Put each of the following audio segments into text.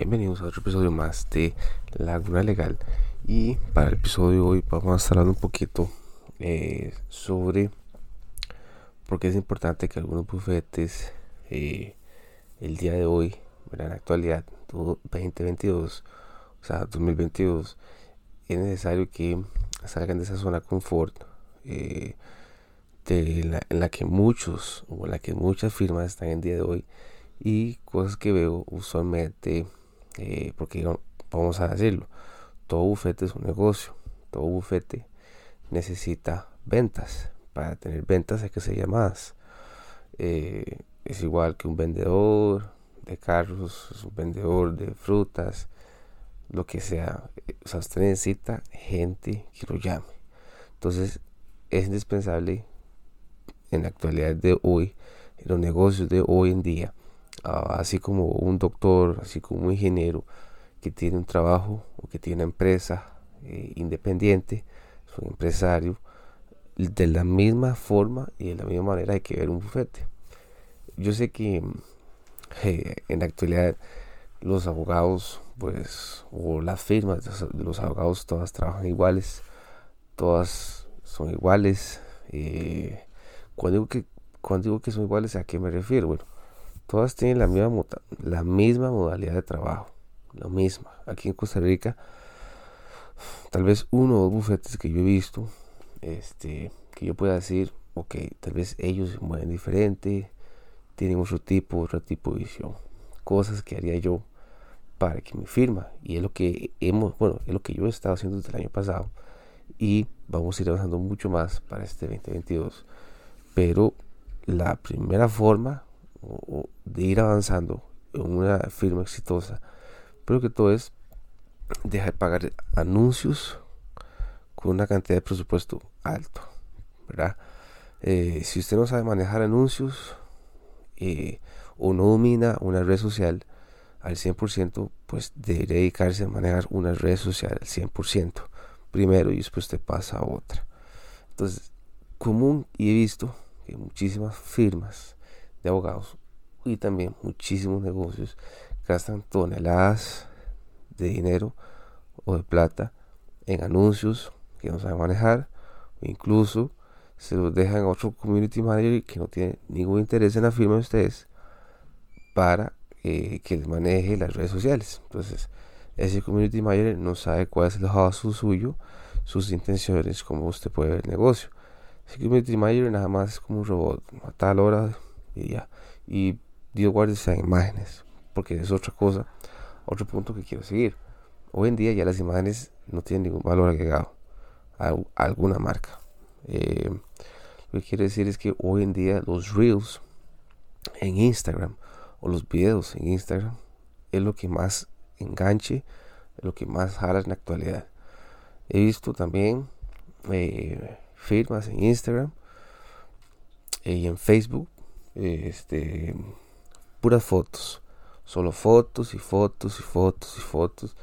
Bienvenidos a otro episodio más de Laguna Legal. Y para el episodio de hoy vamos a estar hablando un poquito eh, sobre por qué es importante que algunos bufetes eh, el día de hoy, en la actualidad, 2022, o sea, 2022, es necesario que salgan de esa zona confort. Eh, de en la que muchos o en la que muchas firmas están el día de hoy y cosas que veo usualmente eh, porque vamos a decirlo, todo bufete es un negocio, todo bufete necesita ventas. Para tener ventas hay que ser llamadas. Eh, es igual que un vendedor de carros, un vendedor de frutas, lo que sea. O sea, usted necesita gente que lo llame. Entonces, es indispensable en la actualidad de hoy, en los negocios de hoy en día, así como un doctor, así como un ingeniero que tiene un trabajo o que tiene una empresa eh, independiente, es un empresario, de la misma forma y de la misma manera hay que ver un bufete. Yo sé que eh, en la actualidad los abogados, pues, o las firmas de los abogados, todas trabajan iguales, todas son iguales. Eh, cuando, digo que, cuando digo que son iguales, ¿a qué me refiero? Bueno, todas tienen la misma, la misma modalidad de trabajo, lo mismo. Aquí en Costa Rica, tal vez uno o dos bufetes que yo he visto, este, que yo pueda decir, ok, tal vez ellos se mueven diferente, tienen otro tipo, otro tipo de visión, cosas que haría yo para que mi firma, y es lo que hemos, bueno, es lo que yo he estado haciendo desde el año pasado, y vamos a ir avanzando mucho más para este 2022. Pero la primera forma o, de ir avanzando en una firma exitosa, pero que todo es dejar de pagar anuncios con una cantidad de presupuesto alto, ¿verdad? Eh, si usted no sabe manejar anuncios eh, o no domina una red social al 100%, pues debería dedicarse a manejar una red social al 100% primero y después te pasa a otra. Entonces, común y he visto que muchísimas firmas de abogados y también muchísimos negocios gastan toneladas de dinero o de plata en anuncios que no saben manejar o incluso se los dejan a otro community manager que no tiene ningún interés en la firma de ustedes para eh, que les maneje las redes sociales. Entonces, ese community manager no sabe cuál es el hustle suyo, sus intenciones, cómo usted puede ver el negocio. Ese community manager nada más es como un robot, a tal hora y ya. Y Dios guarde esas imágenes, porque es otra cosa, otro punto que quiero seguir. Hoy en día ya las imágenes no tienen ningún valor agregado a, alguna marca. Eh, lo que quiero decir es que hoy en día los reels en Instagram o los videos en Instagram es lo que más enganche, es lo que más jala en la actualidad. He visto también eh, firmas en Instagram eh, y en Facebook este, puras fotos. Solo fotos y fotos y fotos y fotos.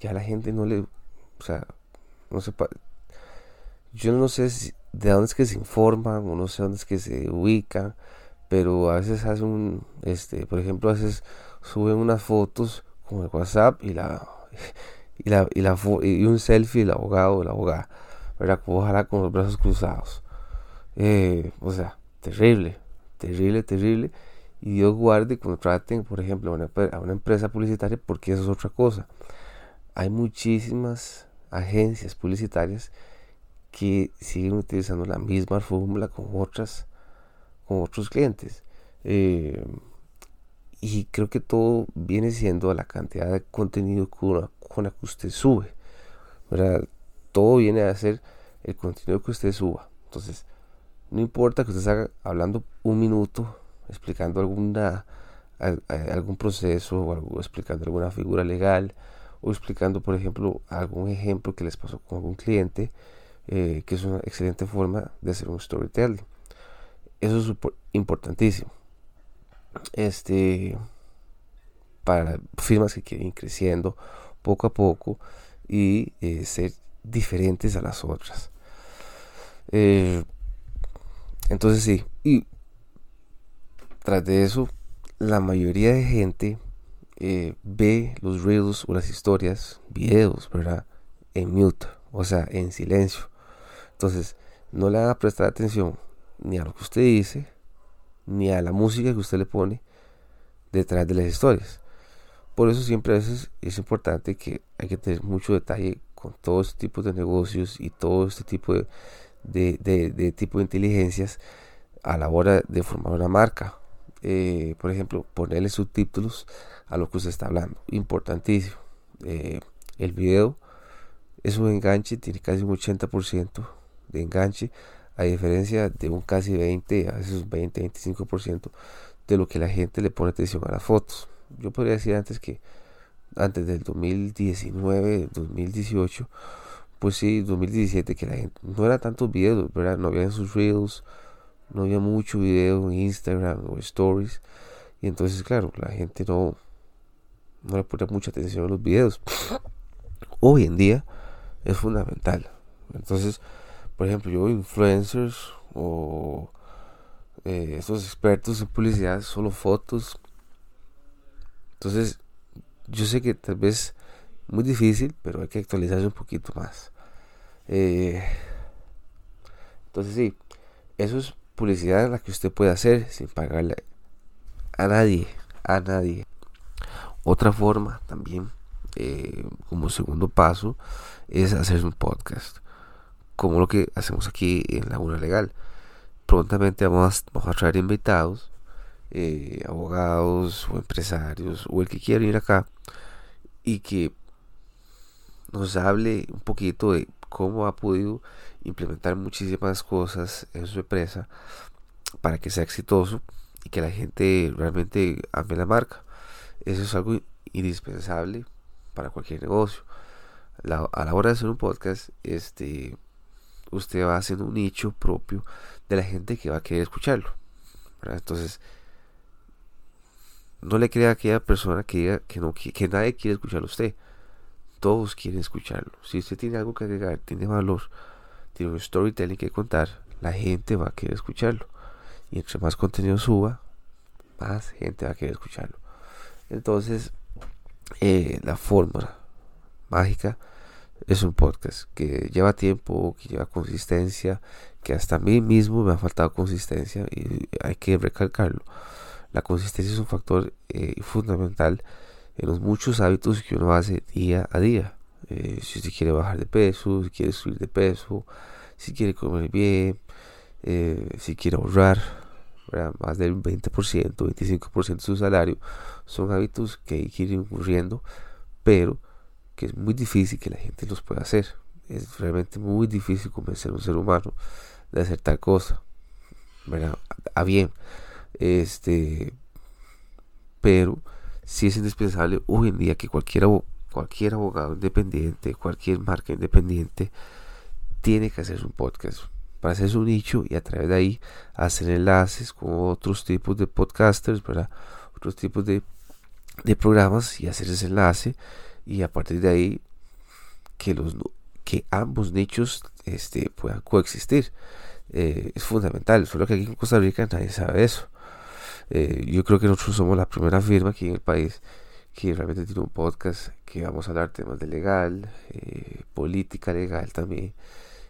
Ya la gente no le. O sea, no sé. Yo no sé de dónde es que se informan o no sé dónde es que se ubican. Pero a veces hacen un. Este, por ejemplo, a veces suben unas fotos con el WhatsApp y la. Y, la, y, la, y un selfie del abogado o la abogada. ¿Verdad? Ojalá con los brazos cruzados. Eh, o sea, terrible terrible, terrible. Y Dios guarde cuando traten, por ejemplo, a una, a una empresa publicitaria, porque eso es otra cosa. Hay muchísimas agencias publicitarias que siguen utilizando la misma fórmula con otras con otros clientes eh, y creo que todo viene siendo a la cantidad de contenido con la, que usted sube todo viene a ser el contenido que usted suba entonces no importa que usted salga hablando un minuto, explicando alguna, algún proceso o explicando alguna figura legal o explicando, por ejemplo, algún ejemplo que les pasó con algún cliente, eh, que es una excelente forma de hacer un storytelling. Eso es importantísimo. Este, para firmas que quieren ir creciendo poco a poco y eh, ser diferentes a las otras. Eh, entonces sí, y tras de eso, la mayoría de gente eh, ve los reels o las historias, videos, ¿verdad? En mute, o sea, en silencio. Entonces, no le van a prestar atención ni a lo que usted dice, ni a la música que usted le pone detrás de las historias. Por eso siempre a veces es importante que hay que tener mucho detalle con todo este tipo de negocios y todo este tipo de, de, tipo de inteligencias a la hora de formar una marca. Eh, por ejemplo, ponerle subtítulos a lo que usted está hablando. Importantísimo. Eh, el video es un enganche, tiene casi un 80% de enganche, a diferencia de un casi 20, a veces un 20, 25% de lo que la gente le pone atención a las fotos. Yo podría decir antes que antes del 2019, 2018, pues sí, 2017, que la gente no era tantos videos, ¿verdad? No había sus reels, no había mucho video en Instagram o stories. Y entonces, claro, la gente no, no le pone mucha atención a los videos. Hoy en día es fundamental. Entonces, por ejemplo, yo influencers o eh, estos expertos en publicidad, solo fotos. Entonces, yo sé que tal vez muy difícil, pero hay que actualizarse un poquito más. Eh, entonces sí, eso es publicidad la que usted puede hacer sin pagarle a nadie, a nadie. Otra forma también, eh, como segundo paso, es hacer un podcast, como lo que hacemos aquí en Laguna Legal. Prontamente vamos a, traer invitados, eh, abogados o empresarios o el que quiera ir acá y que nos hable un poquito de cómo ha podido implementar muchísimas cosas en su empresa para que sea exitoso y que la gente realmente ame la marca. Eso es algo indispensable para cualquier negocio. a la hora de hacer un podcast, este, usted va haciendo un nicho propio de la gente que va a querer escucharlo. Entonces, no le crea a aquella persona que diga que, no, que nadie quiere escucharlo a usted. Todos quieren escucharlo. Si usted tiene algo que agregar, tiene valor, tiene un storytelling que contar, la gente va a querer escucharlo. Y entre más contenido suba, más gente va a querer escucharlo. Entonces, eh, la fórmula mágica es un podcast que lleva tiempo, que lleva consistencia, que hasta a mí mismo me ha faltado consistencia y hay que recalcarlo. La consistencia es un factor eh, fundamental en los muchos hábitos que uno hace día a día. Eh, si usted quiere bajar de peso, si quiere subir de peso, si quiere comer bien, eh, si quiere ahorrar más del 20%, 25% de su salario, son hábitos que hay que ir ocurriendo, pero que es muy difícil que la gente los pueda hacer. Es realmente muy difícil convencer a un ser humano de hacer tal cosa. A bien. Este, pero si es indispensable hoy en día que cualquier, cualquier abogado independiente, cualquier marca independiente, tiene que hacer un podcast para hacer su nicho y a través de ahí hacer enlaces con otros tipos de podcasters, ¿verdad? otros tipos de, de programas y hacer ese enlace y a partir de ahí que los que ambos nichos este, puedan coexistir eh, es fundamental solo que aquí en Costa Rica nadie sabe eso eh, yo creo que nosotros somos la primera firma aquí en el país que realmente tiene un podcast que vamos a hablar temas de legal, eh, política legal también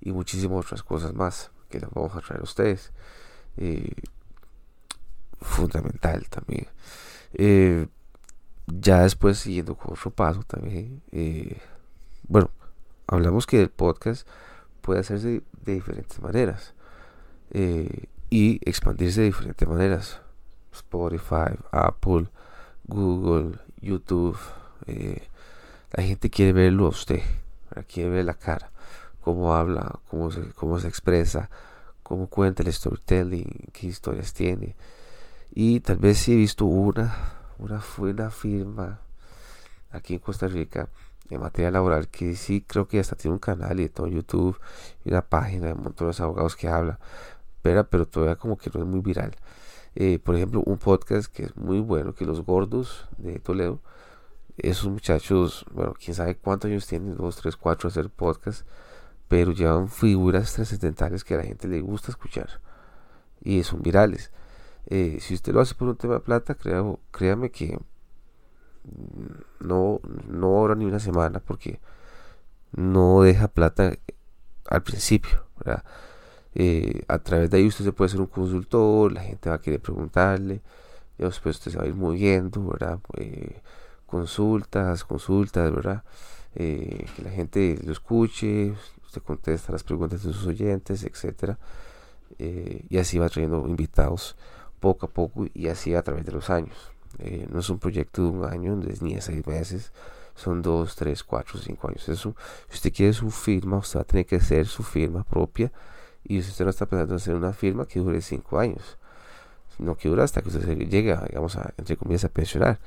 y muchísimas otras cosas más que las vamos a traer a ustedes. Eh, fundamental también. ya después siguiendo con otro paso también, bueno, hablamos que el podcast puede hacerse de diferentes maneras y expandirse de diferentes maneras Spotify, Apple, Google, YouTube. Eh, la gente quiere verlo a usted, quiere ver la cara, cómo habla, cómo se, cómo se expresa, cómo cuenta el storytelling, qué historias tiene. Y tal vez si he visto una, una buena firma aquí en Costa Rica en materia laboral que sí creo que hasta tiene un canal y todo YouTube y una página de montones de abogados que habla, pero, pero todavía como que no es muy viral. Eh, por ejemplo, un podcast que es muy bueno, que Los Gordos de Toledo, esos muchachos, bueno, quién sabe cuántos años tienen, dos, tres, cuatro, hacer podcast, pero llevan figuras trascendentales que a la gente le gusta escuchar y son virales. Eh, si usted lo hace por un tema de plata, créame que no, no ahora ni una semana porque no deja plata al principio, eh, a través de ahí usted se puede ser un consultor, la gente va a querer preguntarle, después usted se va a ir moviendo, ¿verdad? Eh, consultas, consultas, ¿verdad? Eh, que la gente lo escuche, usted contesta las preguntas de sus oyentes, etcétera, y así va trayendo invitados poco a poco y así a través de los años. no es un proyecto de un año ni de seis meses, son dos, tres, cuatro, cinco años. Eso, si usted quiere su firma, usted va a tener que hacer su firma propia. Y usted no está pensando en hacer una firma que dure cinco años, no que dure hasta que usted llegue, digamos, a, entre comillas, a pensionar.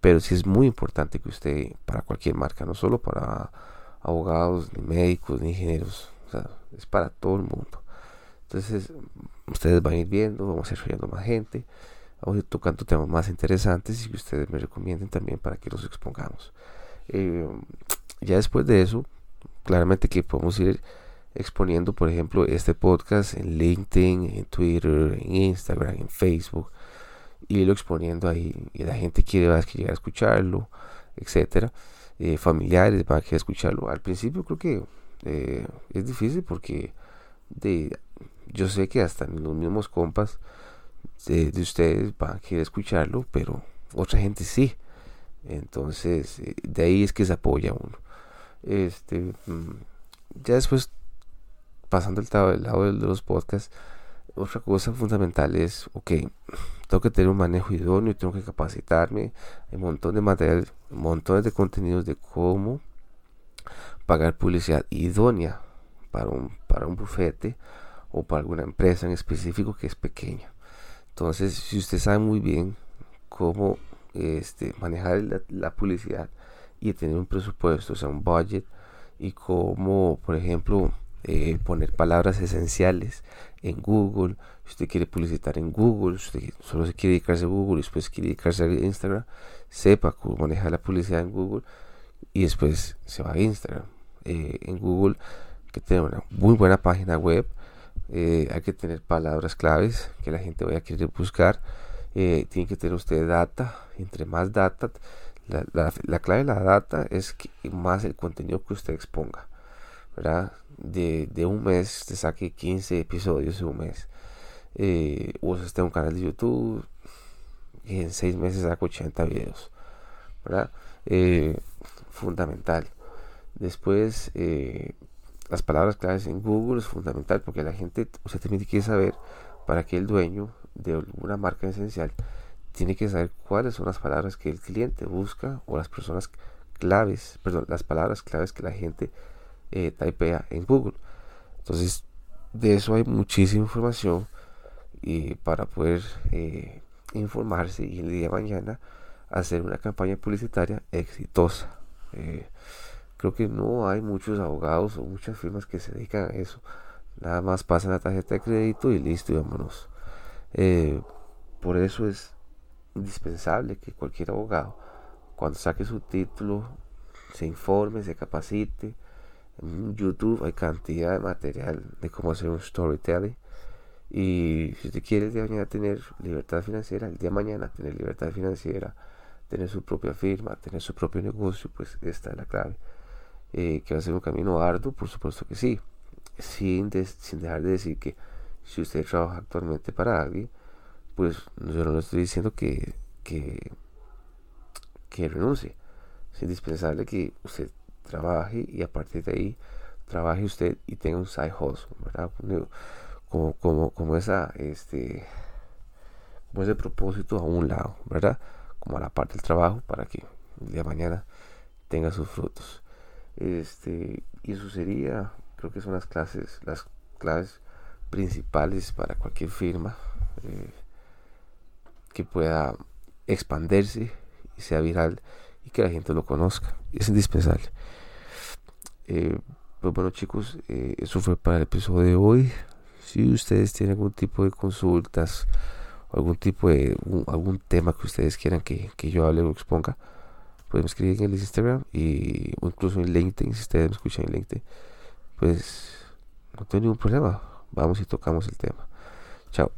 Pero sí es muy importante que usted, para cualquier marca, no solo para abogados, ni médicos, ni ingenieros, o sea, es para todo el mundo. Entonces, ustedes van a ir viendo, vamos a ir trayendo más gente vamos a ir tocando temas más interesantes y que ustedes me recomienden también para que los expongamos. Eh, ya después de eso, claramente que podemos ir exponiendo, por ejemplo, este podcast en LinkedIn, en Twitter, en Instagram, en Facebook, y irlo exponiendo ahí. Y la gente quiere que llegar a escucharlo, etcétera. Eh, familiares van a querer escucharlo. Al principio creo que eh, es difícil porque de, yo sé que hasta los mismos compas de, ustedes van a querer escucharlo, pero otra gente sí. Entonces, eh, de ahí es que se apoya uno. Este, mm, ya después, pasando el lado, de los podcasts, otra cosa fundamental es, ok, tengo que tener un manejo idóneo, tengo que capacitarme, hay un montón de material, montones de contenidos de cómo pagar publicidad idónea para un, para un bufete o para alguna empresa en específico que es pequeña. Entonces, si usted sabe muy bien cómo este, manejar la, publicidad y tener un presupuesto, o sea, un budget, y cómo, por ejemplo, eh, poner palabras esenciales en Google, si usted quiere publicitar en Google, si solo se quiere dedicarse a Google y después quiere dedicarse a Instagram, sepa cómo manejar la publicidad en Google y después se va a Instagram. Eh, en Google, que tiene una muy buena página web, eh, hay que tener palabras claves que la gente vaya a querer buscar. Tiene que tener usted data. Entre más data, la, clave de la data es que más el contenido que usted exponga. ¿verdad? De, de un mes te saque 15 episodios en un mes. Eh, o usted un canal de YouTube y en 6 meses saca 80 videos. ¿verdad? Eh, fundamental. Después, las palabras claves en Google es fundamental porque la gente, usted también quiere saber para que el dueño de alguna marca esencial tiene que saber cuáles son las palabras que el cliente busca o las personas claves, perdón, las palabras claves que la gente eh, typea en Google. Entonces, de eso hay muchísima información y para poder eh, informarse y el día de mañana hacer una campaña publicitaria exitosa. Eh, creo que no hay muchos abogados o muchas firmas que se dedican a eso. Nada más pasan la tarjeta de crédito y listo, vámonos. Eh, por eso es indispensable que cualquier abogado, cuando saque su título, se informe, se capacite. En YouTube hay cantidad de material de cómo hacer un storytelling. Y si usted quiere el día de mañana tener libertad financiera, el día de mañana tener libertad financiera, tener su propia firma, tener su propio negocio, pues esta es la clave. Eh, que va a ser un camino arduo, por supuesto que sí, sin, sin dejar de decir que si usted trabaja actualmente para alguien, pues yo no le estoy diciendo que, que, que renuncie. Es indispensable que usted trabaje y a partir de ahí trabaje usted y tenga un side hustle, ¿verdad? Como, como, como esa, este, como ese propósito a un lado, ¿verdad? Como a la parte del trabajo para que el día de mañana tenga sus frutos. Este, y eso sería, creo que son las clases, las claves principales para cualquier firma eh, que pueda expandirse y sea viral y que la gente lo conozca. Es indispensable. Eh, pues bueno chicos, eh, eso fue para el episodio de hoy. Si ustedes tienen algún tipo de consultas, algún tipo de algún tema que ustedes quieran que, que yo hable o exponga, pueden escribir en el Instagram y, o incluso en LinkedIn, si ustedes me escuchan en LinkedIn, pues no tengo ningún problema. Vamos y tocamos el tema. Chao.